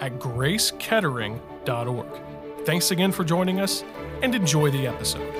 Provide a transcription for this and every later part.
at gracekettering.org. Thanks again for joining us and enjoy the episode.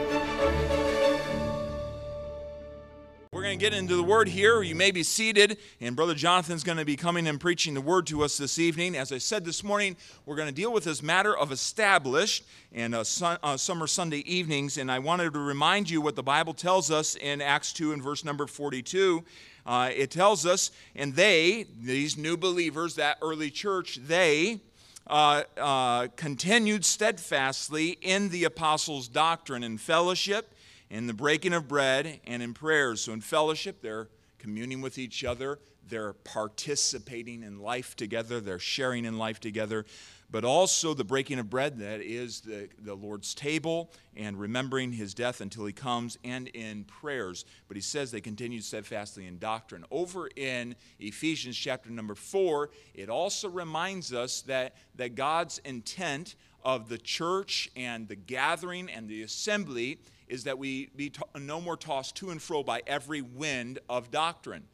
We're going to get into the word here. You may be seated, and Brother Jonathan's going to be coming and preaching the word to us this evening. As I said this morning, we're going to deal with this matter of established and uh, sun, uh, summer Sunday evenings. And I wanted to remind you what the Bible tells us in Acts 2 and verse number 42. Uh, it tells us, and they, these new believers, that early church, they uh, uh, continued steadfastly in the apostles' doctrine and fellowship, in the breaking of bread, and in prayers. So, in fellowship, they're communing with each other, they're participating in life together, they're sharing in life together but also the breaking of bread, that is the, the Lord's table, and remembering his death until he comes, and in prayers. But he says they continued steadfastly in doctrine. Over in Ephesians chapter number four, it also reminds us that, that God's intent of the church and the gathering and the assembly is that we be no more tossed to and fro by every wind of doctrine.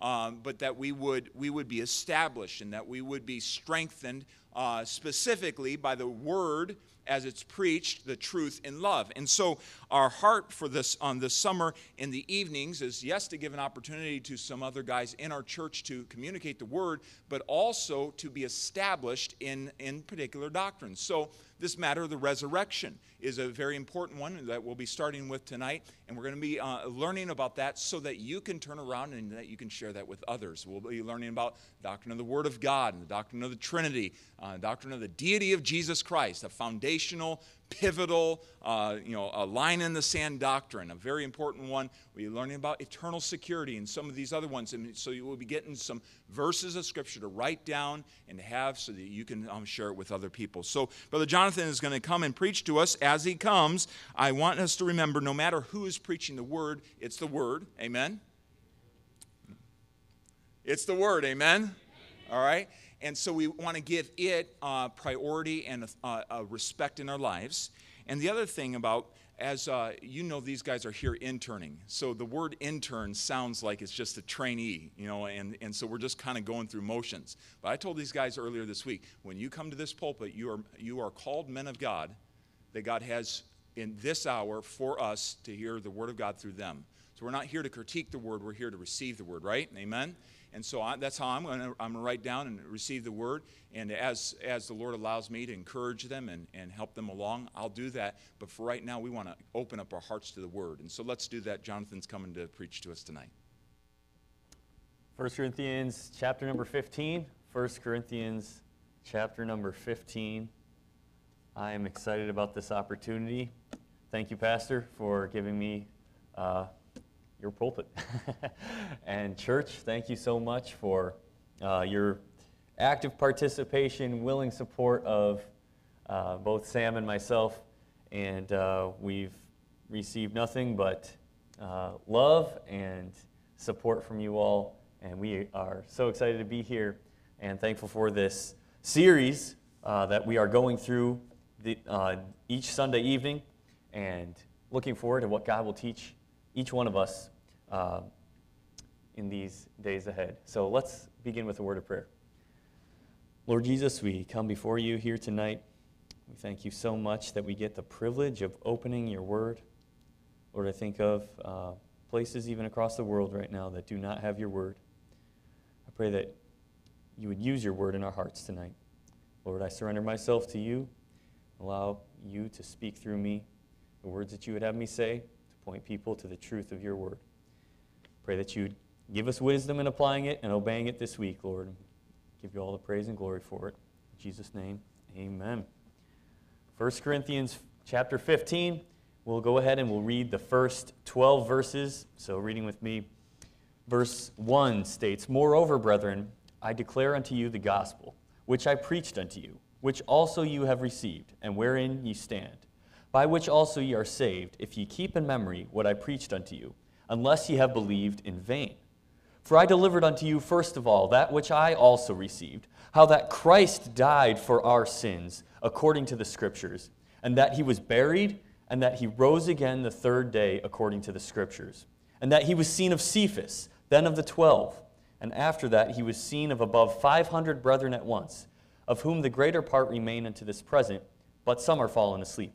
Um, but that we would, we would be established and that we would be strengthened uh, specifically by the word as it's preached, the truth in love. And so, our heart for this on this summer in the evenings is yes, to give an opportunity to some other guys in our church to communicate the word, but also to be established in, in particular doctrines. So, this matter of the resurrection is a very important one that we'll be starting with tonight. And we're going to be uh, learning about that so that you can turn around and that you can share that with others. We'll be learning about doctrine of the Word of God and the doctrine of the Trinity, uh, doctrine of the deity of Jesus Christ, a foundational pivotal, uh, you know, a line in the sand doctrine, a very important one. We're learning about eternal security and some of these other ones. And so you will be getting some verses of Scripture to write down and have so that you can um, share it with other people. So Brother Jonathan is going to come and preach to us. As he comes, I want us to remember no matter who is preaching the Word, it's the Word. Amen? It's the Word. Amen? All right? And so we want to give it uh, priority and a, respect in our lives. And the other thing about, as uh, you know, these guys are here interning. So the word intern sounds like it's just a trainee, you know, and, and so we're just kind of going through motions. But I told these guys earlier this week when you come to this pulpit, you are, you are called men of God that God has in this hour for us to hear the word of God through them. So we're not here to critique the word, we're here to receive the word, right? Amen? And so I, that's how I'm going to I'm gonna write down and receive the word. And as, as the Lord allows me to encourage them and, and help them along, I'll do that. But for right now, we want to open up our hearts to the word. And so let's do that. Jonathan's coming to preach to us tonight. 1 Corinthians chapter number 15. 1 Corinthians chapter number 15. I am excited about this opportunity. Thank you, Pastor, for giving me uh, your pulpit. and church, thank you so much for uh, your active participation, willing support of uh, both Sam and myself. And uh, we've received nothing but uh, love and support from you all. And we are so excited to be here and thankful for this series uh, that we are going through the, uh, each Sunday evening and looking forward to what God will teach each one of us uh, in these days ahead. So let's begin with a word of prayer. Lord Jesus, we come before you here tonight. We thank you so much that we get the privilege of opening your word. Lord, I think of uh, places even across the world right now that do not have your word. I pray that you would use your word in our hearts tonight. Lord, I surrender myself to you. Allow you to speak through me the words that you would have me say to point people to the truth of your word. Pray that you give us wisdom in applying it and obeying it this week, Lord. Give you all the praise and glory for it. In Jesus' name, amen. 1 Corinthians chapter 15. We'll go ahead and we'll read the first 12 verses. So, reading with me, verse 1 states Moreover, brethren, I declare unto you the gospel, which I preached unto you, which also you have received, and wherein ye stand, by which also ye are saved, if ye keep in memory what I preached unto you, unless ye have believed in vain. For I delivered unto you first of all that which I also received, how that Christ died for our sins, according to the Scriptures, and that he was buried, and that he rose again the third day, according to the Scriptures, and that he was seen of Cephas, then of the twelve, and after that he was seen of above five hundred brethren at once, of whom the greater part remain unto this present, but some are fallen asleep.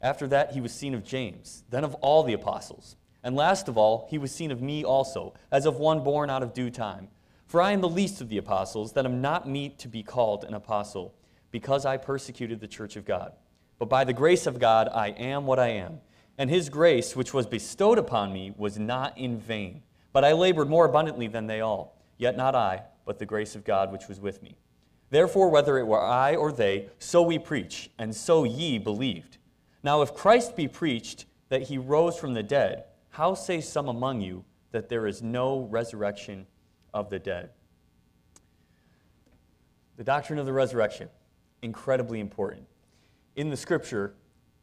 After that he was seen of James, then of all the apostles. And last of all, he was seen of me also, as of one born out of due time. For I am the least of the apostles, that am not meet to be called an apostle, because I persecuted the church of God. But by the grace of God, I am what I am. And his grace, which was bestowed upon me, was not in vain. But I labored more abundantly than they all. Yet not I, but the grace of God which was with me. Therefore, whether it were I or they, so we preach, and so ye believed. Now, if Christ be preached that he rose from the dead, how say some among you that there is no resurrection of the dead? The doctrine of the resurrection, incredibly important. In the scripture,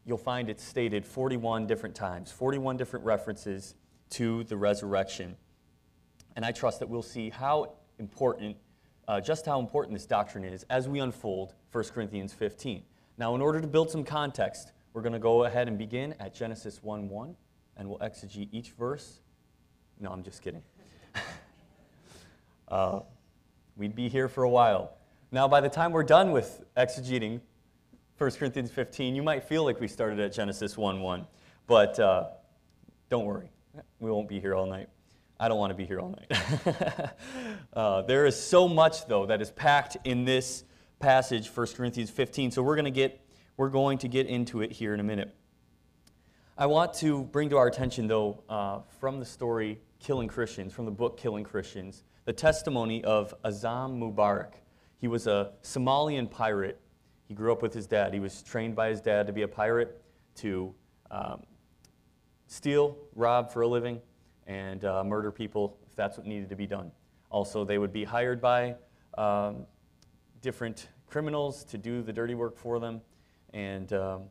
you'll find it stated 41 different times, 41 different references to the resurrection. And I trust that we'll see how important, uh, just how important this doctrine is as we unfold 1 Corinthians 15. Now, in order to build some context, we're going to go ahead and begin at Genesis 1 1 and we'll exegete each verse. No, I'm just kidding. uh, we'd be here for a while. Now, by the time we're done with exegeting 1 Corinthians 15, you might feel like we started at Genesis 1 1. But uh, don't worry, we won't be here all night. I don't want to be here all night. uh, there is so much, though, that is packed in this passage, 1 Corinthians 15. So we're going to get we're going to get into it here in a minute. I want to bring to our attention, though, uh, from the story Killing Christians, from the book Killing Christians, the testimony of Azam Mubarak. He was a Somalian pirate. He grew up with his dad. He was trained by his dad to be a pirate, to um, steal, rob for a living, and uh, murder people if that's what needed to be done. Also, they would be hired by um, different criminals to do the dirty work for them. And um,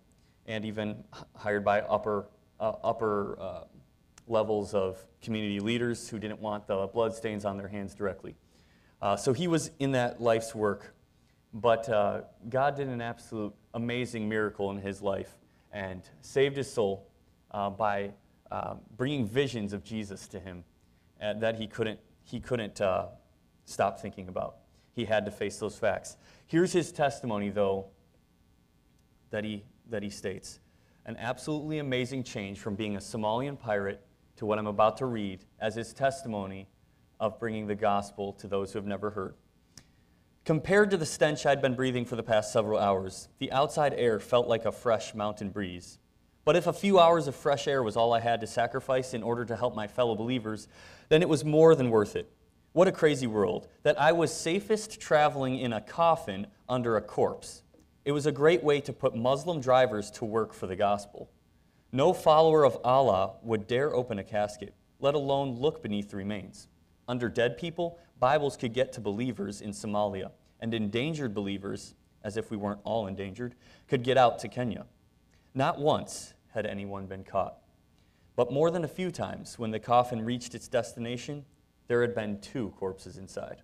and even hired by upper, uh, upper uh, levels of community leaders who didn't want the bloodstains on their hands directly. Uh, so he was in that life's work. But uh, God did an absolute amazing miracle in his life and saved his soul uh, by uh, bringing visions of Jesus to him that he couldn't, he couldn't stop thinking about. He had to face those facts. Here's his testimony, though, that he that he states an absolutely amazing change from being a Somalian pirate to what I'm about to read as his testimony of bringing the gospel to those who have never heard. Compared to the stench I'd been breathing for the past several hours, the outside air felt like a fresh mountain breeze. But if a few hours of fresh air was all I had to sacrifice in order to help my fellow believers, then it was more than worth it. What a crazy world, that I was safest traveling in a coffin under a corpse. It was a great way to put Muslim drivers to work for the gospel. No follower of Allah would dare open a casket, let alone look beneath the remains. Under dead people, Bibles could get to believers in Somalia, and endangered believers, as if we weren't all endangered, could get out to Kenya. Not once had anyone been caught. But more than a few times, when the coffin reached its destination, there had been two corpses inside.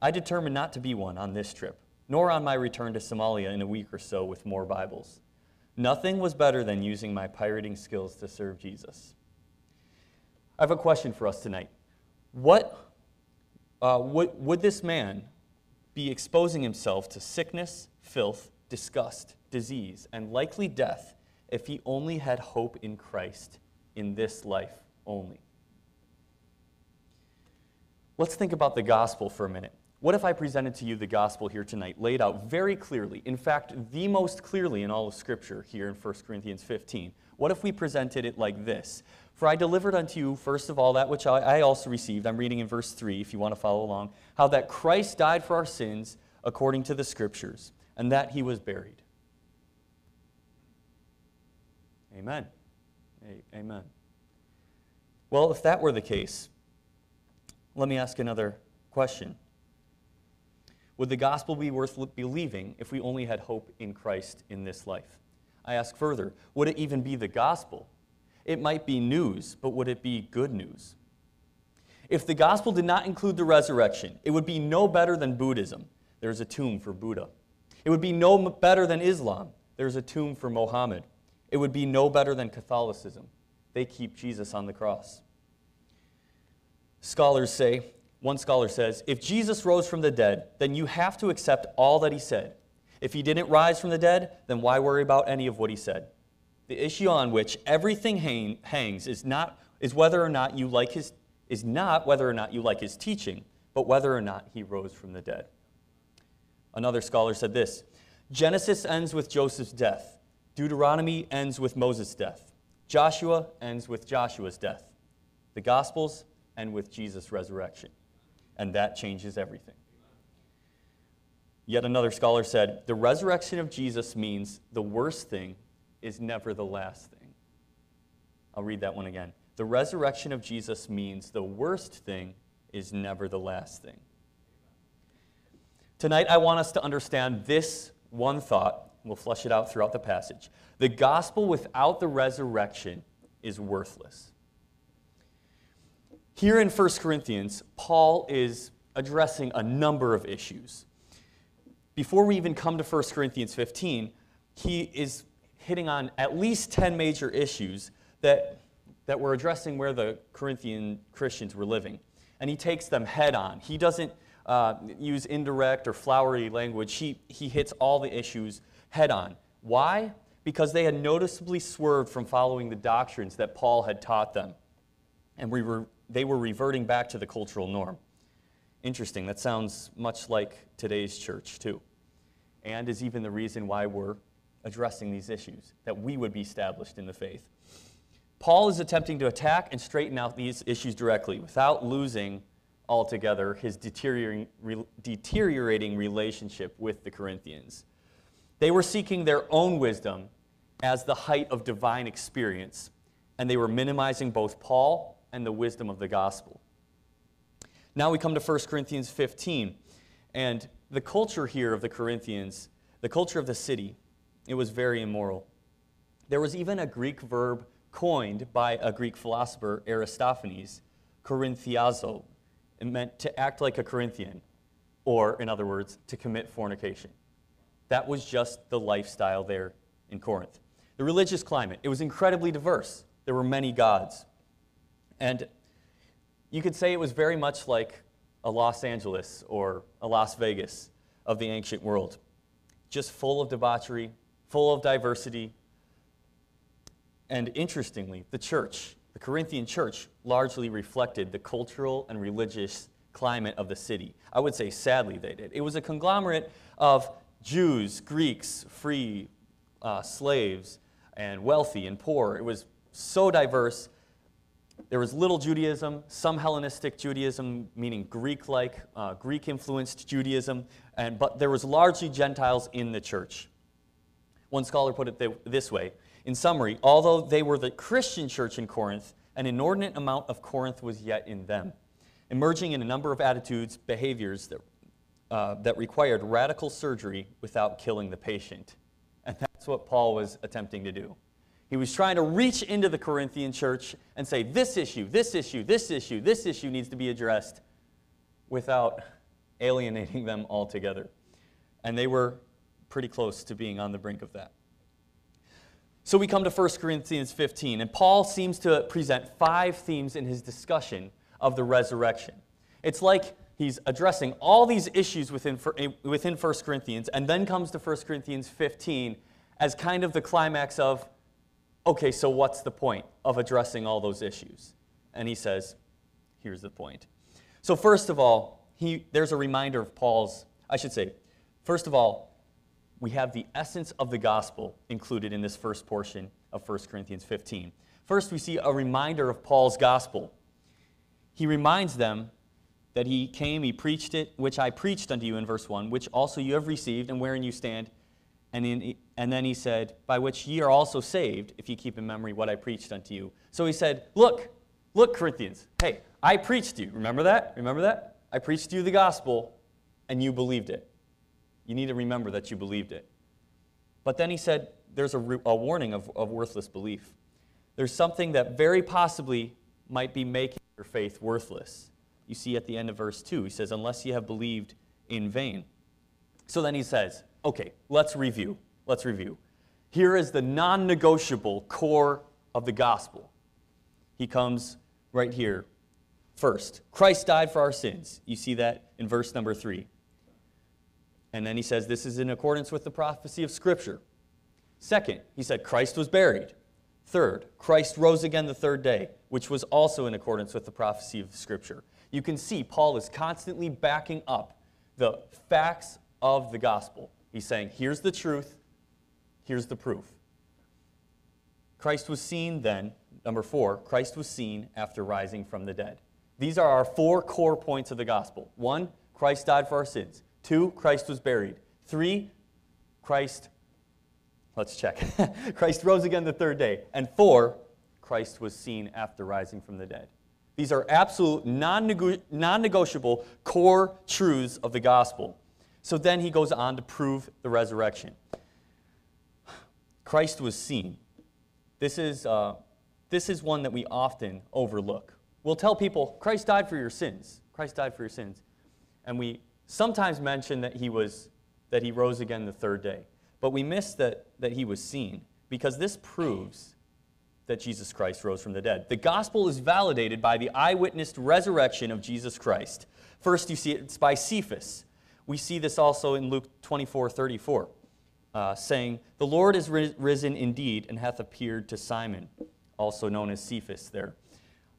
I determined not to be one on this trip nor on my return to Somalia in a week or so with more Bibles. Nothing was better than using my pirating skills to serve Jesus. I have a question for us tonight. What uh, would, would this man be exposing himself to sickness, filth, disgust, disease, and likely death if he only had hope in Christ in this life only? Let's think about the gospel for a minute. What if I presented to you the gospel here tonight, laid out very clearly, in fact, the most clearly in all of Scripture here in 1 Corinthians 15? What if we presented it like this? For I delivered unto you, first of all, that which I also received. I'm reading in verse 3, if you want to follow along. How that Christ died for our sins according to the Scriptures, and that he was buried. Amen. Amen. Well, if that were the case, let me ask another question. Would the gospel be worth believing if we only had hope in Christ in this life? I ask further, would it even be the gospel? It might be news, but would it be good news? If the gospel did not include the resurrection, it would be no better than Buddhism. There's a tomb for Buddha. It would be no better than Islam. There's a tomb for Mohammed. It would be no better than Catholicism. They keep Jesus on the cross. Scholars say, one scholar says, if Jesus rose from the dead, then you have to accept all that he said. If he didn't rise from the dead, then why worry about any of what he said? The issue on which everything hang, hangs is not is whether or not you like his is not whether or not you like his teaching, but whether or not he rose from the dead. Another scholar said this Genesis ends with Joseph's death, Deuteronomy ends with Moses' death, Joshua ends with Joshua's death, the Gospels end with Jesus' resurrection. And that changes everything. Yet another scholar said the resurrection of Jesus means the worst thing is never the last thing. I'll read that one again. The resurrection of Jesus means the worst thing is never the last thing. Tonight, I want us to understand this one thought. We'll flesh it out throughout the passage. The gospel without the resurrection is worthless. Here in 1 Corinthians, Paul is addressing a number of issues. Before we even come to 1 Corinthians 15, he is hitting on at least 10 major issues that, that were addressing where the Corinthian Christians were living. And he takes them head on. He doesn't uh, use indirect or flowery language, he, he hits all the issues head on. Why? Because they had noticeably swerved from following the doctrines that Paul had taught them. And we were, they were reverting back to the cultural norm. Interesting. That sounds much like today's church, too. And is even the reason why we're addressing these issues, that we would be established in the faith. Paul is attempting to attack and straighten out these issues directly without losing altogether his deteriorating, deteriorating relationship with the Corinthians. They were seeking their own wisdom as the height of divine experience, and they were minimizing both Paul and the wisdom of the gospel. Now we come to 1 Corinthians 15, and the culture here of the Corinthians, the culture of the city, it was very immoral. There was even a Greek verb coined by a Greek philosopher, Aristophanes, korinthiazo, it meant to act like a Corinthian, or, in other words, to commit fornication. That was just the lifestyle there in Corinth. The religious climate, it was incredibly diverse. There were many gods. And you could say it was very much like a Los Angeles or a Las Vegas of the ancient world, just full of debauchery, full of diversity. And interestingly, the church, the Corinthian church largely reflected the cultural and religious climate of the city. I would say, sadly, they did. It was a conglomerate of Jews, Greeks, free uh, slaves, and wealthy and poor. It was so diverse. There was little Judaism, some Hellenistic Judaism, meaning Greek like, uh, Greek influenced Judaism, and, but there was largely Gentiles in the church. One scholar put it this way in summary, although they were the Christian church in Corinth, an inordinate amount of Corinth was yet in them, emerging in a number of attitudes, behaviors that, uh, that required radical surgery without killing the patient. And that's what Paul was attempting to do. He was trying to reach into the Corinthian church and say, this issue, this issue, this issue, this issue needs to be addressed without alienating them altogether. And they were pretty close to being on the brink of that. So we come to 1 Corinthians 15, and Paul seems to present five themes in his discussion of the resurrection. It's like he's addressing all these issues within, eh, within 1 Corinthians, and then comes to 1 Corinthians 15 as kind of the climax of, okay, so what's the point of addressing all those issues? And he says, here's the point. So, first of all, he, there's a reminder of Paul's, I should say, first of all, we have the essence of the gospel included in this first portion of 1 Corinthians 15. First, we see a reminder of Paul's gospel. He reminds them that he came, he preached it, which I preached unto you in verse 1, which also you have received, and wherein you stand. And, in, and then he said, By which ye are also saved, if ye keep in memory what I preached unto you. So he said, Look, look, Corinthians, hey, I preached you. Remember that? Remember that? I preached you the gospel. and you believed it. You need to remember that you believed it. But then he said there's a, a warning of, of worthless belief. There's something that very possibly might be making your faith worthless. You see at the end of verse 2, he says, Unless you have believed in vain. So then he says, Okay, let's review. Let's review. Here is the non negotiable core of the gospel. He comes right here. First, Christ died for our sins. You see that in verse number 3. And then he says, This is in accordance with the prophecy of Scripture. Second, he said, Christ was buried. Third, Christ rose again the third day, which was also in accordance with the prophecy of Scripture. You can see Paul is constantly backing up the facts of the gospel. He's saying, Here's the truth, here's the proof. Christ was seen then, number four, Christ was seen after rising from the dead. These are our four core points of the gospel. One, Christ died for our sins. Two, Christ was buried. Three, Christ, let's check. Christ rose again the third day. And four, Christ was seen after rising from the dead. These are absolute, non negotiable core truths of the gospel. So then he goes on to prove the resurrection. Christ was seen. This is, uh, this is one that we often overlook. We'll tell people, Christ died for your sins. Christ died for your sins. And we sometimes mention that he was that he rose again the third day. But we miss that, that he was seen because this proves that Jesus Christ rose from the dead. The gospel is validated by the eyewitness resurrection of Jesus Christ. First, you see it's by Cephas. We see this also in Luke 24 34, uh, saying, The Lord is risen indeed and hath appeared to Simon, also known as Cephas there.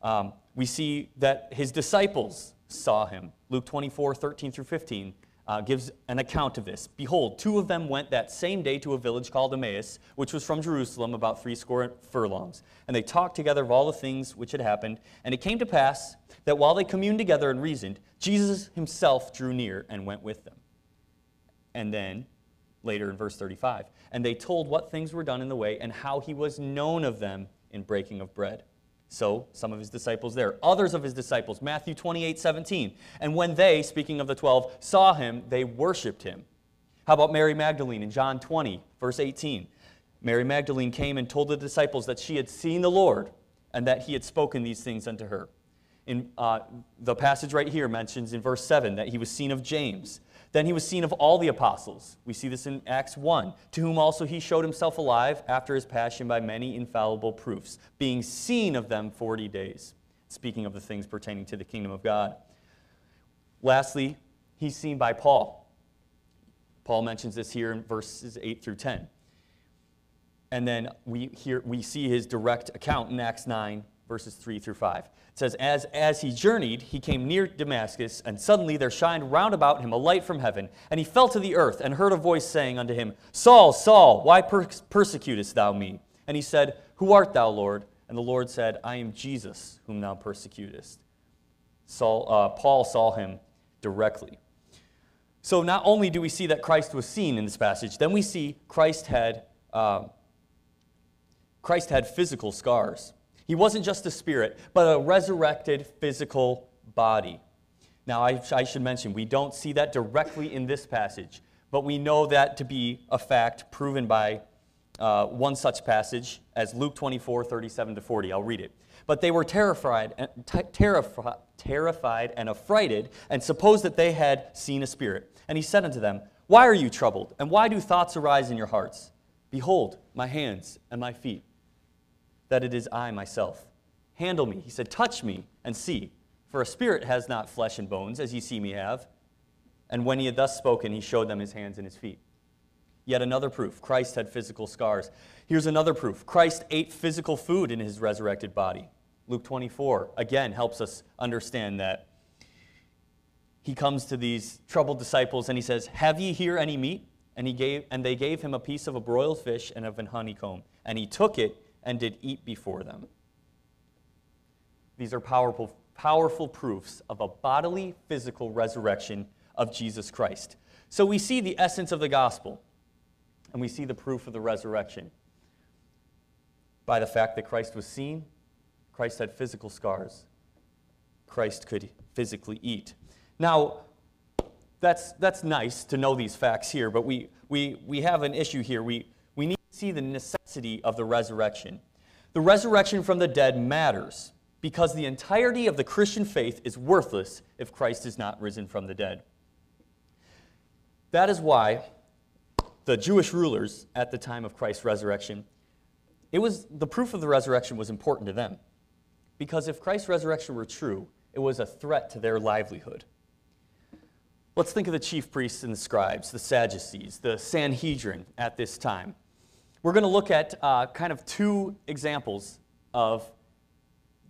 Um, we see that his disciples saw him. Luke 24, 13 through 15 uh, gives an account of this. Behold, two of them went that same day to a village called Emmaus, which was from Jerusalem about threescore furlongs. And they talked together of all the things which had happened. And it came to pass that while they communed together and reasoned, Jesus himself drew near and went with them. And then, later in verse 35, and they told what things were done in the way and how he was known of them in breaking of bread. So, some of his disciples there. Others of his disciples, Matthew 28 17. And when they, speaking of the 12, saw him, they worshiped him. How about Mary Magdalene in John 20, verse 18? Mary Magdalene came and told the disciples that she had seen the Lord and that he had spoken these things unto her. In, uh, the passage right here mentions in verse 7 that he was seen of James. Then he was seen of all the apostles. We see this in Acts 1, to whom also he showed himself alive after his passion by many infallible proofs, being seen of them 40 days. Speaking of the things pertaining to the kingdom of God. Lastly, he's seen by Paul. Paul mentions this here in verses 8 through 10. And then we, hear, we see his direct account in Acts 9, verses 3 through 5. It says, as, as he journeyed, he came near Damascus, and suddenly there shined round about him a light from heaven. And he fell to the earth, and heard a voice saying unto him, Saul, Saul, why per- persecutest thou me? And he said, Who art thou, Lord? And the Lord said, I am Jesus, whom thou persecutest. Saul, uh, Paul saw him directly. So not only do we see that Christ was seen in this passage, then we see Christ had, uh, Christ had physical scars. He wasn't just a spirit, but a resurrected physical body. Now, I, I, should mention, we don't see that directly in this passage, but we know that to be a fact proven by uh, one such passage as Luke 24, 37 to 40. I'll read it. But they were terrified, t- terrified, terrified and affrighted, and supposed that they had seen a spirit. And he said unto them, Why are you troubled? And why do thoughts arise in your hearts? Behold, my hands and my feet that it is I myself. Handle me. He said, Touch me and see. For a spirit has not flesh and bones, as ye see me have. And when he had thus spoken, he showed them his hands and his feet. Yet another proof Christ had physical scars. Here's another proof Christ ate physical food in his resurrected body. Luke 24, again, helps us understand that. He comes to these troubled disciples and he says, Have ye here any meat? And, he gave, and they gave him a piece of a broiled fish and of an honeycomb. And he took it and did eat before them. These are powerful, powerful proofs of a bodily, physical resurrection of Jesus Christ. So we see the essence of the gospel, and we see the proof of the resurrection by the fact that Christ was seen, Christ had physical scars, Christ could physically eat. Now, that's, that's nice to know these facts here, but we, we, we have an issue here. We, we need to see the necessity of the resurrection. The resurrection from the dead matters because the entirety of the Christian faith is worthless if Christ is not risen from the dead. That is why the Jewish rulers at the time of Christ's resurrection, it was the proof of the resurrection was important to them. Because if Christ's resurrection were true, it was a threat to their livelihood. Let's think of the chief priests and the scribes, the Sadducees, the Sanhedrin at this time. We're going to look at uh, kind of two examples of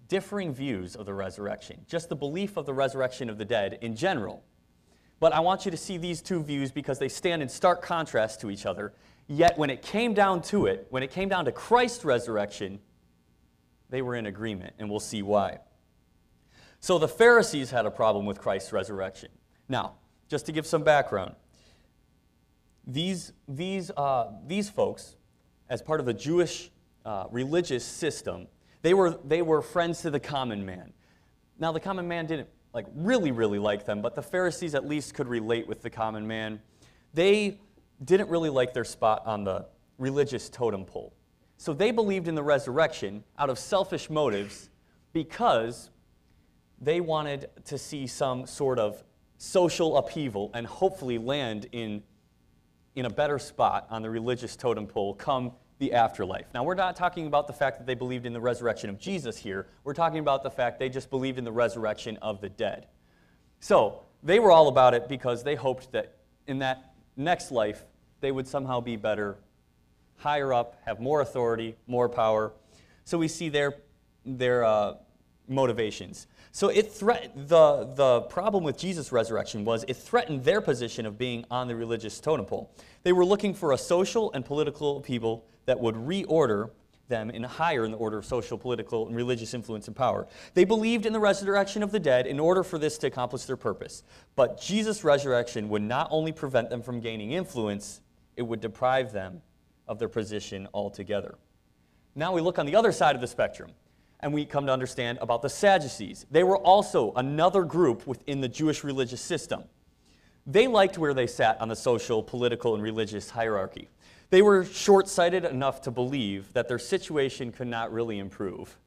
differing views of the resurrection, just the belief of the resurrection of the dead in general. But I want you to see these two views because they stand in stark contrast to each other. Yet, when it came down to it, when it came down to Christ's resurrection, they were in agreement, and we'll see why. So, the Pharisees had a problem with Christ's resurrection. Now, just to give some background, these, these, uh, these folks, as part of the Jewish uh, religious system, they were, they were friends to the common man. Now, the common man didn't like really, really like them, but the Pharisees at least could relate with the common man. They didn't really like their spot on the religious totem pole. So they believed in the resurrection out of selfish motives because they wanted to see some sort of social upheaval and hopefully land in, in a better spot on the religious totem pole come the afterlife. Now, we're not talking about the fact that they believed in the resurrection of Jesus here. We're talking about the fact they just believed in the resurrection of the dead. So, they were all about it because they hoped that in that next life, they would somehow be better, higher up, have more authority, more power. So, we see their, their uh, motivations. So it threat, the, the problem with Jesus' resurrection was it threatened their position of being on the religious totem pole. They were looking for a social and political people that would reorder them in a higher in the order of social, political, and religious influence and power. They believed in the resurrection of the dead in order for this to accomplish their purpose. But Jesus' resurrection would not only prevent them from gaining influence, it would deprive them of their position altogether. Now we look on the other side of the spectrum, and we come to understand about the Sadducees. They were also another group within the Jewish religious system. They liked where they sat on the social, political, and religious hierarchy. They were short sighted enough to believe that their situation could not really improve.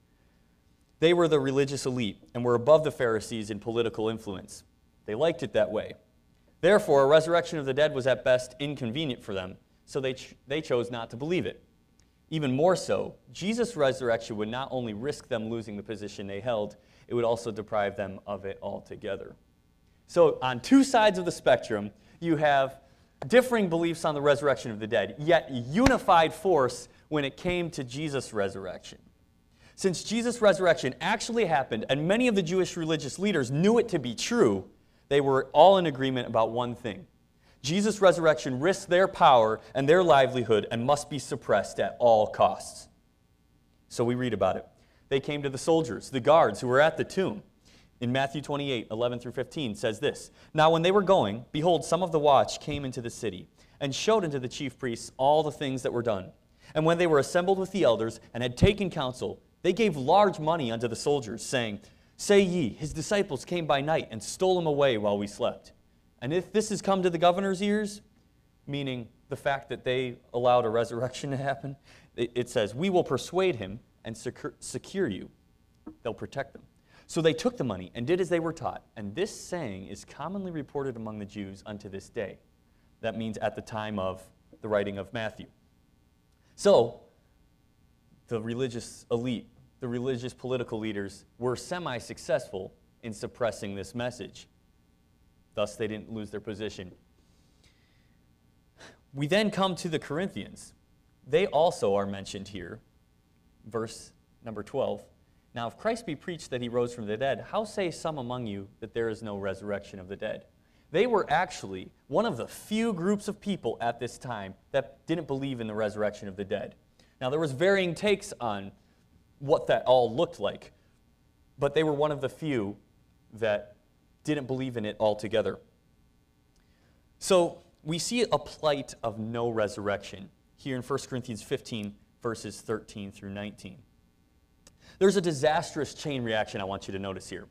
They were the religious elite and were above the Pharisees in political influence. They liked it that way. Therefore, a resurrection of the dead was at best inconvenient for them, so they, ch- they chose not to believe it. Even more so, Jesus' resurrection would not only risk them losing the position they held, it would also deprive them of it altogether. So, on two sides of the spectrum, you have differing beliefs on the resurrection of the dead, yet unified force when it came to Jesus' resurrection. Since Jesus' resurrection actually happened, and many of the Jewish religious leaders knew it to be true, they were all in agreement about one thing. Jesus' resurrection risks their power and their livelihood and must be suppressed at all costs. So we read about it. They came to the soldiers, the guards who were at the tomb in Matthew 28, 11 through 15, says this Now, when they were going, behold, some of the watch came into the city, and showed unto the chief priests all the things that were done. And when they were assembled with the elders, and had taken counsel, they gave large money unto the soldiers, saying, Say ye, his disciples came by night and stole him away while we slept. And if this has come to the governor's ears, meaning the fact that they allowed a resurrection to happen, it says, We will persuade him and secure you. They'll protect them. So they took the money and did as they were taught. And this saying is commonly reported among the Jews unto this day. That means at the time of the writing of Matthew. So the religious elite, the religious political leaders were semi successful in suppressing this message. Thus, they didn't lose their position. We then come to the Corinthians. They also are mentioned here. Verse number 12. Now, if Christ be preached that he rose from the dead, how say some among you that there is no resurrection of the dead? They were actually one of the few groups of people at this time that didn't believe in the resurrection of the dead. Now, there was varying takes on what that all looked like, but they were one of the few that didn't believe in it altogether. So, we see a plight of no resurrection here in 1 Corinthians 15, verses 13 through 19. There's a disastrous chain reaction I want you to notice here.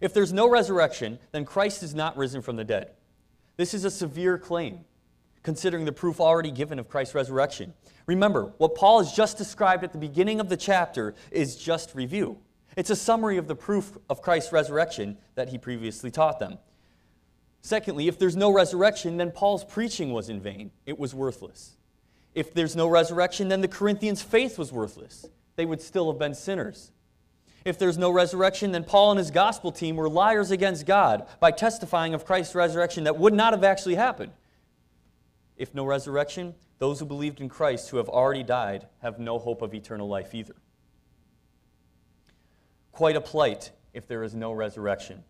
If there's no resurrection, then Christ is not risen from the dead. This is a severe claim, considering the proof already given of Christ's resurrection. Remember, what Paul has just described at the beginning of the chapter is just review. It's a summary of the proof of Christ's resurrection that he previously taught them. Secondly, if there's no resurrection, then Paul's preaching was in vain. It was worthless. If there's no resurrection, then the Corinthians' faith was worthless. They would still have been sinners. If there's no resurrection, then Paul and his gospel team were liars against God by testifying of Christ's resurrection that would not have actually happened. If no resurrection, those who believed in Christ who have already died have no hope of eternal life either. Quite a plight if there is no resurrection.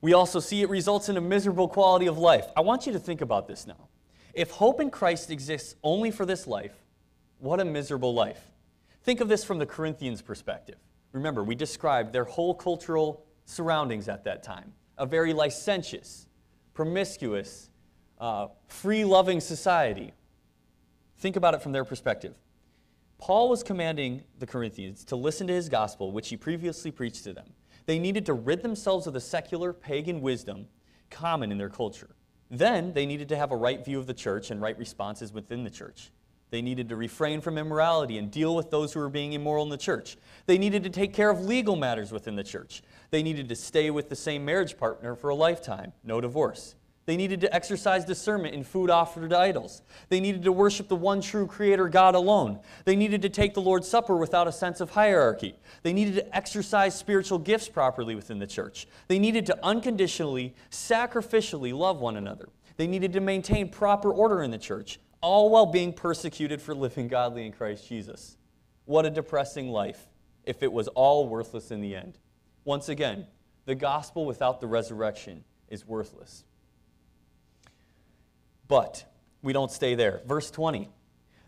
We also see it results in a miserable quality of life. I want you to think about this now. If hope in Christ exists only for this life, what a miserable life. Think of this from the Corinthians' perspective. Remember, we described their whole cultural surroundings at that time a very licentious, promiscuous, uh, free loving society. Think about it from their perspective. Paul was commanding the Corinthians to listen to his gospel, which he previously preached to them. They needed to rid themselves of the secular pagan wisdom common in their culture. Then they needed to have a right view of the church and right responses within the church. They needed to refrain from immorality and deal with those who were being immoral in the church. They needed to take care of legal matters within the church. They needed to stay with the same marriage partner for a lifetime, no divorce. They needed to exercise discernment in food offered to idols. They needed to worship the one true Creator God alone. They needed to take the Lord's Supper without a sense of hierarchy. They needed to exercise spiritual gifts properly within the church. They needed to unconditionally, sacrificially love one another. They needed to maintain proper order in the church, all while being persecuted for living godly in Christ Jesus. What a depressing life if it was all worthless in the end. Once again, the gospel without the resurrection is worthless. But we don't stay there. Verse 20.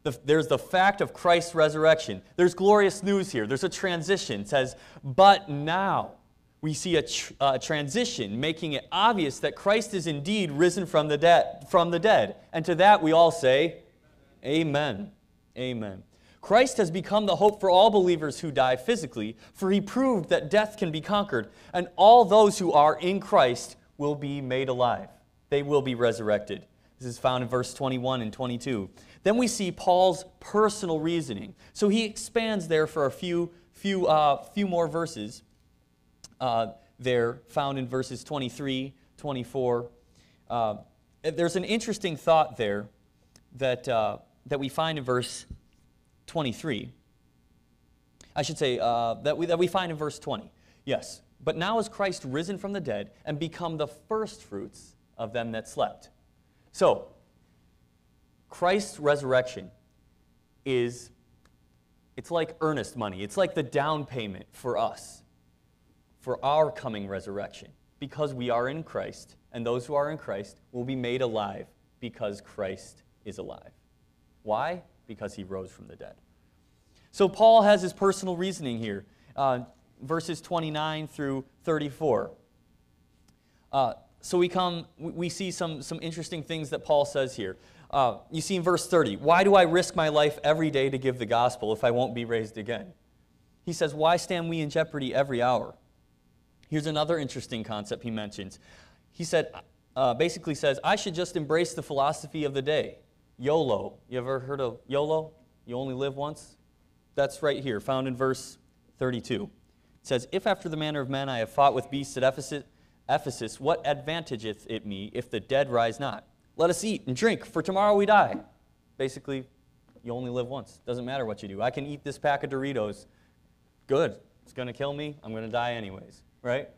The, there's the fact of Christ's resurrection. There's glorious news here. There's a transition. It says, but now. We see a tr- uh, transition making it obvious that Christ is indeed risen from the, de- from the dead. And to that we all say, Amen. Amen. Christ has become the hope for all believers who die physically, for he proved that death can be conquered, and all those who are in Christ will be made alive. They will be resurrected. This is found in verse 21 and 22. Then we see Paul's personal reasoning. So he expands there for a few, few, uh, few more verses uh, there, found in verses 23, 24. Uh, there's an interesting thought there that, uh, that we find in verse 23. I should say uh, that, we, that we find in verse 20. Yes. But now is Christ risen from the dead and become the firstfruits of them that slept. So, Christ's resurrection is it's like earnest money. It's like the down payment for us for our coming resurrection because we are in Christ and those who are in Christ will be made alive because Christ is alive. Why? Because he rose from the dead. So Paul has his personal reasoning here, uh, verses 29 through 34. Uh, so we come, we see some, some interesting things that Paul says here. Uh, you see in verse 30, why do I risk my life every day to give the gospel if I won't be raised again? He says, why stand we in jeopardy every hour? Here's another interesting concept he mentions. He said, uh, basically says, I should just embrace the philosophy of the day. YOLO. You ever heard of YOLO? You only live once? That's right here, found in verse 32. It says, If after the manner of men I have fought with beasts at Ephesus, Ephesus, what advantageth it me if the dead rise not? Let us eat and drink, for tomorrow we die. Basically, you only live once. Doesn't matter what you do. I can eat this pack of Doritos. Good. It's going to kill me. I'm going to die anyways, right?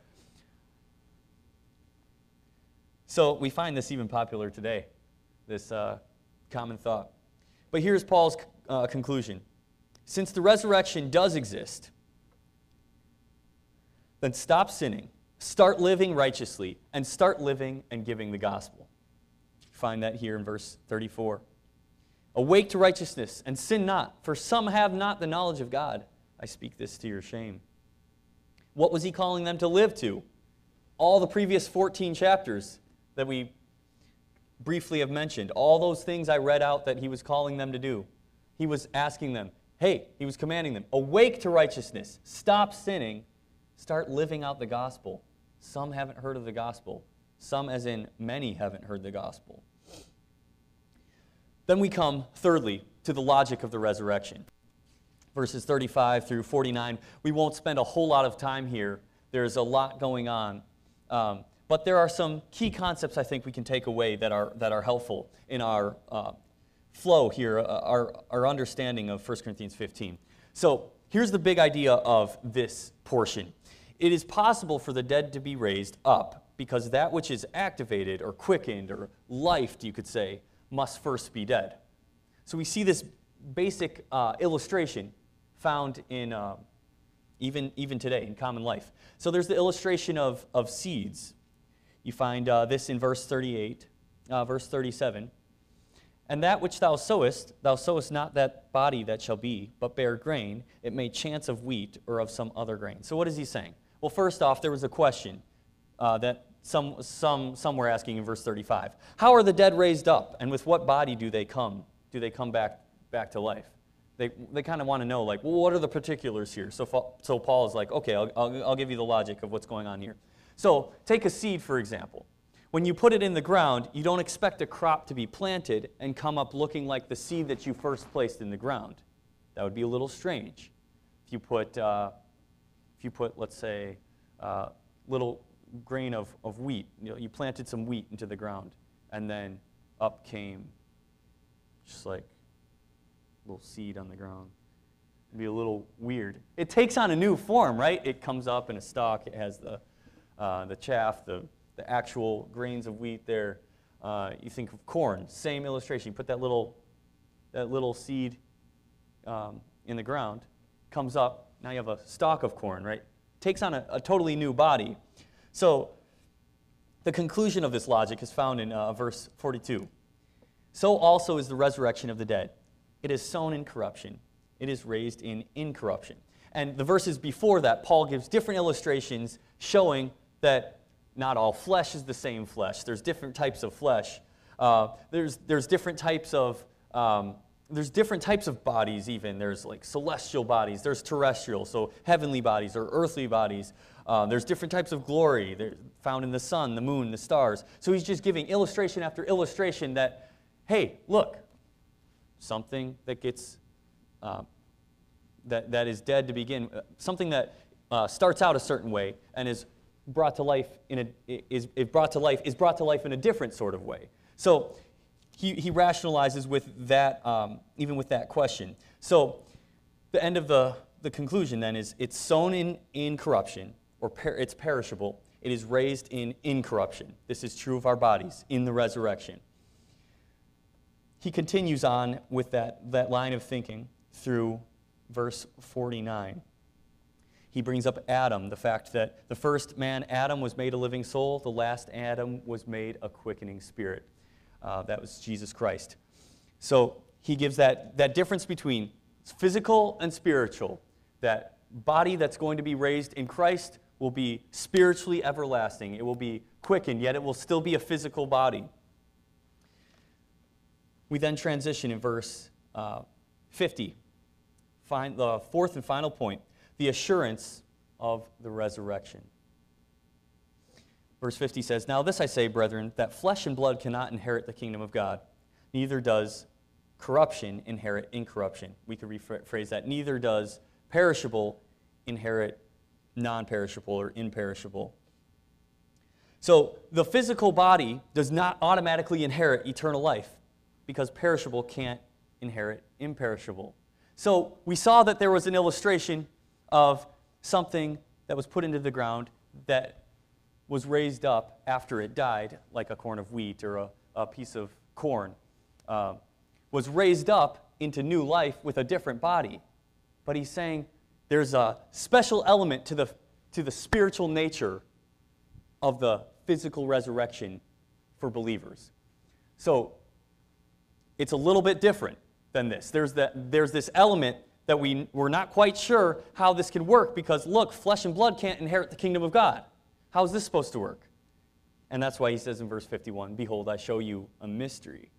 So we find this even popular today, this uh, common thought. But here's Paul's uh, conclusion. Since the resurrection does exist, then stop sinning Start living righteously and start living and giving the gospel. Find that here in verse 34. Awake to righteousness and sin not, for some have not the knowledge of God. I speak this to your shame. What was he calling them to live to? All the previous 14 chapters that we briefly have mentioned, all those things I read out that he was calling them to do. He was asking them, hey, he was commanding them, awake to righteousness, stop sinning, start living out the gospel. Some haven't heard of the gospel. Some, as in many, haven't heard the gospel. Then we come, thirdly, to the logic of the resurrection. Verses 35 through 49. We won't spend a whole lot of time here. There's a lot going on. Um, but there are some key concepts I think we can take away that are, that are helpful in our uh, flow here, uh, our, our understanding of 1 Corinthians 15. So here's the big idea of this portion it is possible for the dead to be raised up because that which is activated or quickened or lifed, you could say, must first be dead. So we see this basic uh, illustration found in uh, even, even today in common life. So there's the illustration of, of seeds. You find uh, this in verse 38, uh, verse 37. And that which thou sowest, thou sowest not that body that shall be, but bear grain, it may chance of wheat or of some other grain. So what is he saying? Well, first off, there was a question uh, that some, some, some were asking in verse 35. How are the dead raised up, and with what body do they come? Do they come back, back to life? They, they kind of want to know, like, well, what are the particulars here? So, so Paul is like, okay, I'll, I'll, I'll give you the logic of what's going on here. So take a seed, for example. When you put it in the ground, you don't expect a crop to be planted and come up looking like the seed that you first placed in the ground. That would be a little strange. If you put, uh, if you put let's say, a uh, little grain of, of wheat, you, know, you planted some wheat into the ground, and then up came just like little seed on the ground. It'd be a little weird. It takes on a new form, right? It comes up in a stalk, it has the uh, the chaff, the, the actual grains of wheat there. Uh, you think of corn, same illustration. You put that little, that little seed um, in the ground, comes up, now you have a stalk of corn, right? Takes on a, a totally new body. So the conclusion of this logic is found in uh, verse 42. So also is the resurrection of the dead. It is sown in corruption, it is raised in incorruption. And the verses before that, Paul gives different illustrations showing that not all flesh is the same flesh. There's different types of flesh. Uh, there's, there's different types of um, there's different types of bodies even there's like celestial bodies there's terrestrial so heavenly bodies or earthly bodies uh, there's different types of glory They're found in the sun the moon the stars so he's just giving illustration after illustration that hey look something that gets uh, that, that is dead to begin uh, something that uh, starts out a certain way and is brought to life in a, is, is brought to life is brought to life in a different sort of way. So he, he rationalizes with that, um, even with that question. So the end of the, the conclusion then is it's sown in, in corruption, or per, it's perishable. It is raised in incorruption. This is true of our bodies in the resurrection. He continues on with that, that line of thinking through verse 49 he brings up Adam, the fact that the first man, Adam, was made a living soul, the last Adam was made a quickening spirit. Uh, that was Jesus Christ. So he gives that, that difference between physical and spiritual. That body that's going to be raised in Christ will be spiritually everlasting, it will be quickened, yet it will still be a physical body. We then transition in verse uh, 50. Find the fourth and final point the assurance of the resurrection. Verse 50 says, Now this I say, brethren, that flesh and blood cannot inherit the kingdom of God, neither does corruption inherit incorruption. We could rephrase that. Neither does perishable inherit non perishable or imperishable. So the physical body does not automatically inherit eternal life because perishable can't inherit imperishable. So we saw that there was an illustration of something that was put into the ground that was raised up after it died, like a corn of wheat or a, a piece of corn, uh, was raised up into new life with a different body. But he's saying there's a special element to the, to the spiritual nature of the physical resurrection for believers. So it's a little bit different than this. There's, that, there's this element that we, we're not quite sure how this can work because, look, flesh and blood can't inherit the kingdom of God. How is this supposed to work? And that's why he says in verse 51 Behold, I show you a mystery.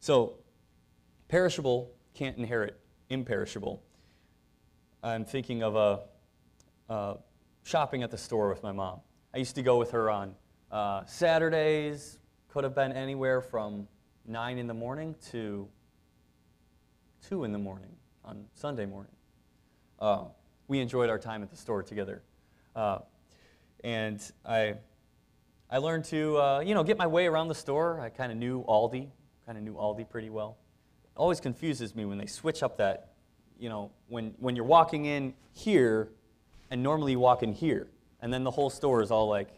So, perishable can't inherit imperishable. I'm thinking of a, shopping at the store with my mom. I used to go with her on Uh, Saturdays could have been anywhere from 9 in the morning to 2 in the morning on Sunday morning. Uh, we enjoyed our time at the store together. Uh, and I, I learned to, uh, you know, get my way around the store. I kind of knew Aldi, kind of knew Aldi pretty well. It always confuses me when they switch up that, you know, when, when you're walking in here and normally you walk in here. And then the whole store is all like,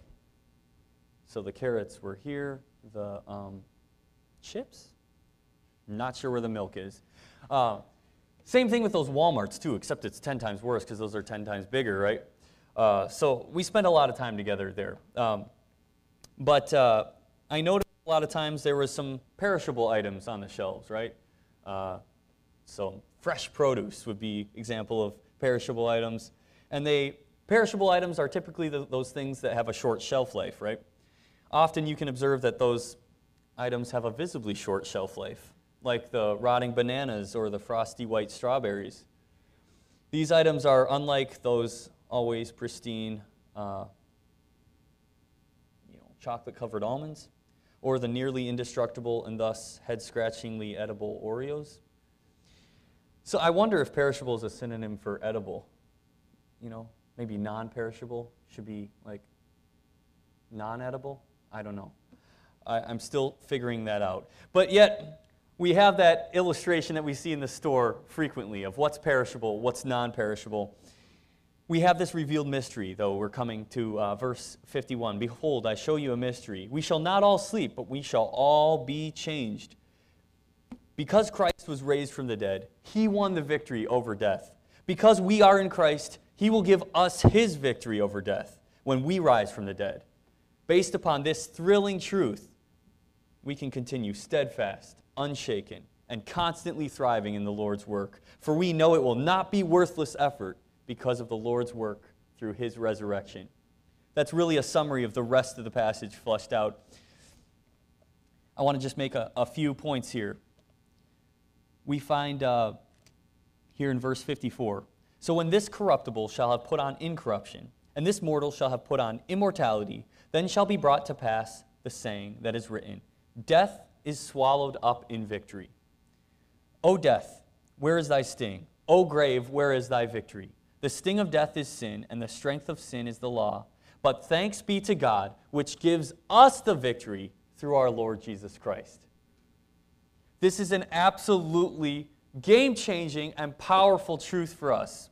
so the carrots were here, the um, chips? Not sure where the milk is. Uh, same thing with those Walmarts, too, except it's 10 times worse because those are 10 times bigger, right? Uh, so we spent a lot of time together there. Um, but uh, I noticed a lot of times there was some perishable items on the shelves, right? Uh, so fresh produce would be example of perishable items. And they perishable items are typically the, those things that have a short shelf life, right? Often you can observe that those items have a visibly short shelf life, like the rotting bananas or the frosty white strawberries. These items are unlike those always pristine, uh, you know, chocolate-covered almonds, or the nearly indestructible and thus head-scratchingly edible Oreos. So I wonder if perishable is a synonym for edible. You know, maybe non-perishable should be like non-edible. I don't know. I, I'm still figuring that out. But yet, we have that illustration that we see in the store frequently of what's perishable, what's non perishable. We have this revealed mystery, though. We're coming to uh, verse 51. Behold, I show you a mystery. We shall not all sleep, but we shall all be changed. Because Christ was raised from the dead, he won the victory over death. Because we are in Christ, he will give us his victory over death when we rise from the dead. Based upon this thrilling truth, we can continue steadfast, unshaken, and constantly thriving in the Lord's work. For we know it will not be worthless effort because of the Lord's work through his resurrection. That's really a summary of the rest of the passage flushed out. I want to just make a, a few points here. We find uh, here in verse 54 So when this corruptible shall have put on incorruption, and this mortal shall have put on immortality, then shall be brought to pass the saying that is written Death is swallowed up in victory. O death, where is thy sting? O grave, where is thy victory? The sting of death is sin, and the strength of sin is the law. But thanks be to God, which gives us the victory through our Lord Jesus Christ. This is an absolutely game changing and powerful truth for us.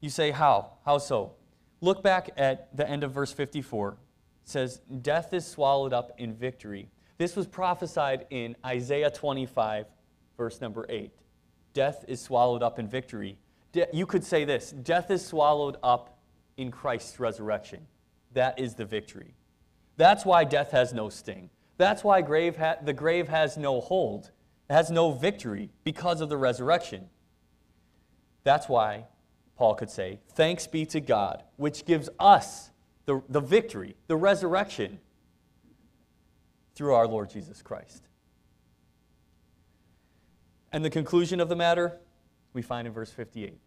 You say, How? How so? Look back at the end of verse 54. Says, Death is swallowed up in victory. This was prophesied in Isaiah 25, verse number 8. Death is swallowed up in victory. De- you could say this death is swallowed up in Christ's resurrection. That is the victory. That's why death has no sting. That's why grave ha- the grave has no hold, it has no victory because of the resurrection. That's why Paul could say, Thanks be to God, which gives us the, the victory, the resurrection, through our Lord Jesus Christ. And the conclusion of the matter we find in verse 58.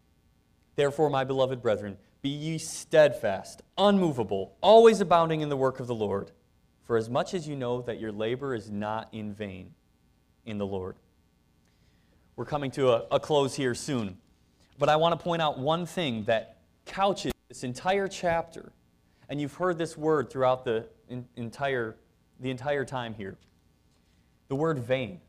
Therefore, my beloved brethren, be ye steadfast, unmovable, always abounding in the work of the Lord, for as much as you know that your labor is not in vain in the Lord. We're coming to a, a close here soon, but I want to point out one thing that couches this entire chapter, and you've heard this word throughout the in, entire, the entire time here. The word vain.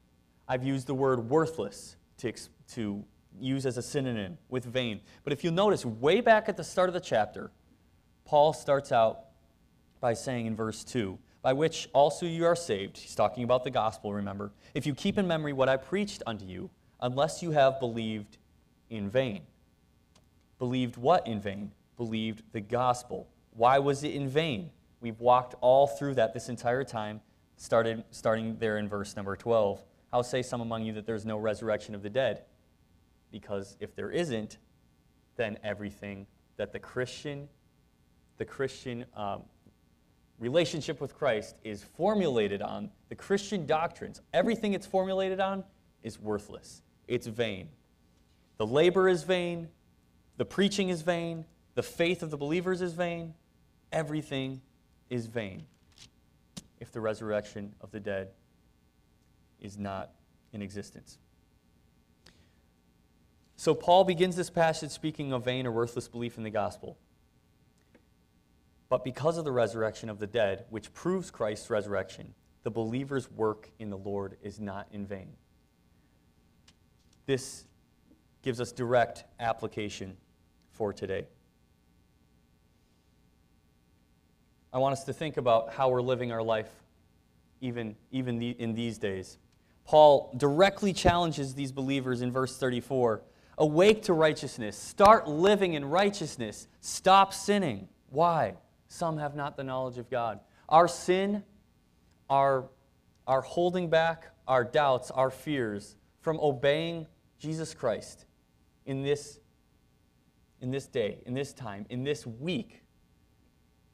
I've used the word worthless to, to use as a synonym with vain. But if you'll notice, way back at the start of the chapter, Paul starts out by saying in verse 2, by which also you are saved. He's talking about the gospel, remember. If you keep in memory what I preached unto you, unless you have believed in vain. Believed what in vain? Believed the gospel. Why was it in vain? We've walked all through that this entire time, started, starting there in verse number 12. How say some among you that there's no resurrection of the dead? Because if there isn't, then everything that the Christian, the Christian um, relationship with Christ is formulated on, the Christian doctrines, everything it's formulated on is worthless. It's vain. The labor is vain. The preaching is vain. The faith of the believers is vain. Everything is vain if the resurrection of the dead is not in existence. So, Paul begins this passage speaking of vain or worthless belief in the gospel. But because of the resurrection of the dead, which proves Christ's resurrection, the believer's work in the Lord is not in vain. This gives us direct application for today. I want us to think about how we're living our life even, even the, in these days. Paul directly challenges these believers in verse 34 Awake to righteousness, start living in righteousness, stop sinning. Why? Some have not the knowledge of God. Our sin, our, our holding back, our doubts, our fears from obeying Jesus Christ in this, in this day, in this time, in this week,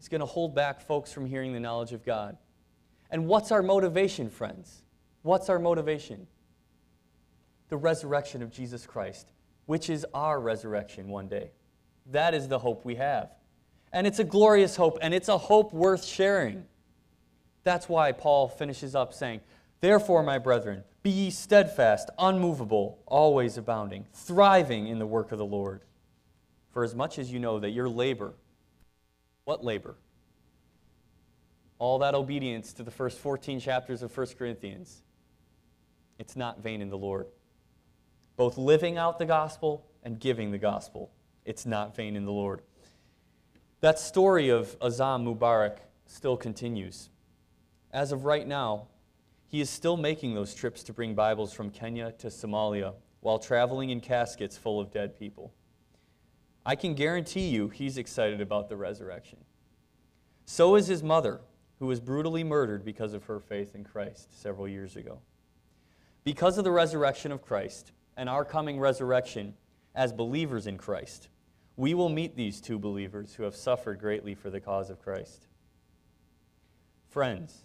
is going to hold back folks from hearing the knowledge of God. And what's our motivation, friends? What's our motivation? The resurrection of Jesus Christ, which is our resurrection one day. That is the hope we have. And it's a glorious hope, and it's a hope worth sharing. That's why Paul finishes up saying, Therefore, my brethren, be ye steadfast, unmovable, always abounding, thriving in the work of the Lord. For as much as you know that your labor, what labor? All that obedience to the first 14 chapters of 1 Corinthians, it's not vain in the Lord. Both living out the gospel and giving the gospel, it's not vain in the Lord. That story of Azam Mubarak still continues. As of right now, he is still making those trips to bring Bibles from Kenya to Somalia while traveling in caskets full of dead people. I can guarantee you he's excited about the resurrection. So is his mother, who was brutally murdered because of her faith in Christ several years ago. Because of the resurrection of Christ and our coming resurrection as believers in Christ, we will meet these two believers who have suffered greatly for the cause of Christ. Friends,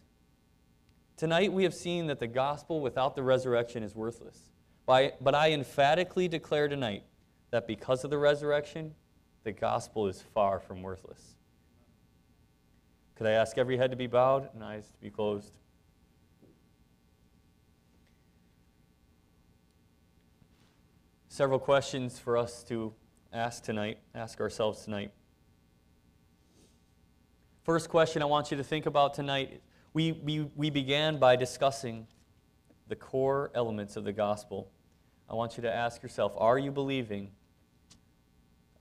tonight we have seen that the gospel without the resurrection is worthless. But I emphatically declare tonight that because of the resurrection, the gospel is far from worthless. Could I ask every head to be bowed and eyes to be closed? Several questions for us to ask tonight, ask ourselves tonight. First question I want you to think about tonight we, we, we began by discussing the core elements of the gospel. I want you to ask yourself are you believing?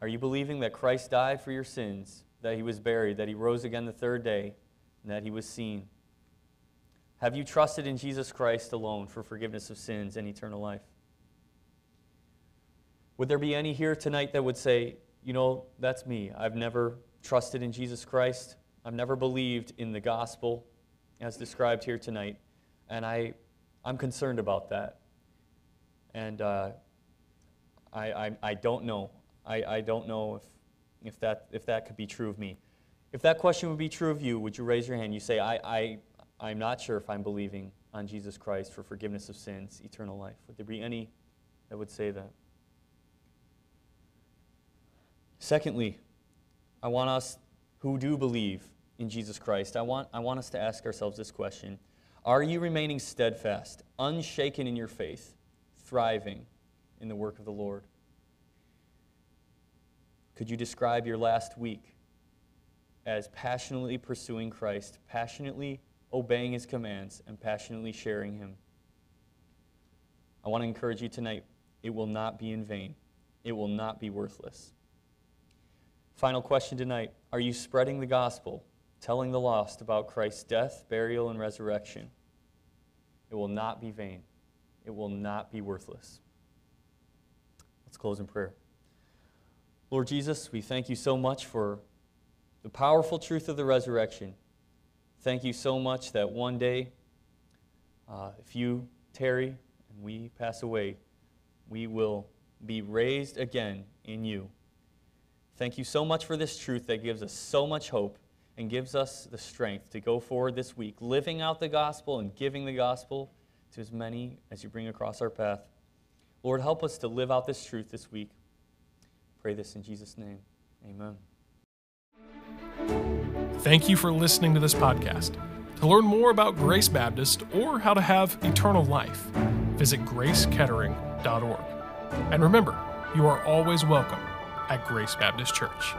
Are you believing that Christ died for your sins, that he was buried, that he rose again the third day, and that he was seen? Have you trusted in Jesus Christ alone for forgiveness of sins and eternal life? Would there be any here tonight that would say, you know, that's me. I've never trusted in Jesus Christ. I've never believed in the gospel as described here tonight. And I, I'm concerned about that. And uh, I, I, I, don't know. I, I don't know if, if, that, if that could be true of me. If that question would be true of you, would you raise your hand? You say, I, I, I'm not sure if I'm believing on Jesus Christ for forgiveness of sins, eternal life. Would there be any that would say that? Secondly, I want us who do believe in Jesus Christ, I want, I want us to ask ourselves this question Are you remaining steadfast, unshaken in your faith, thriving in the work of the Lord? Could you describe your last week as passionately pursuing Christ, passionately obeying his commands, and passionately sharing him? I want to encourage you tonight it will not be in vain, it will not be worthless. Final question tonight Are you spreading the gospel, telling the lost about Christ's death, burial, and resurrection? It will not be vain, it will not be worthless. Let's close in prayer. Lord Jesus, we thank you so much for the powerful truth of the resurrection. Thank you so much that one day, uh, if you tarry and we pass away, we will be raised again in you. Thank you so much for this truth that gives us so much hope and gives us the strength to go forward this week, living out the gospel and giving the gospel to as many as you bring across our path. Lord, help us to live out this truth this week. Pray this in Jesus' name. Amen. Thank you for listening to this podcast. To learn more about Grace Baptist or how to have eternal life, visit gracekettering.org. And remember, you are always welcome at Grace Baptist Church.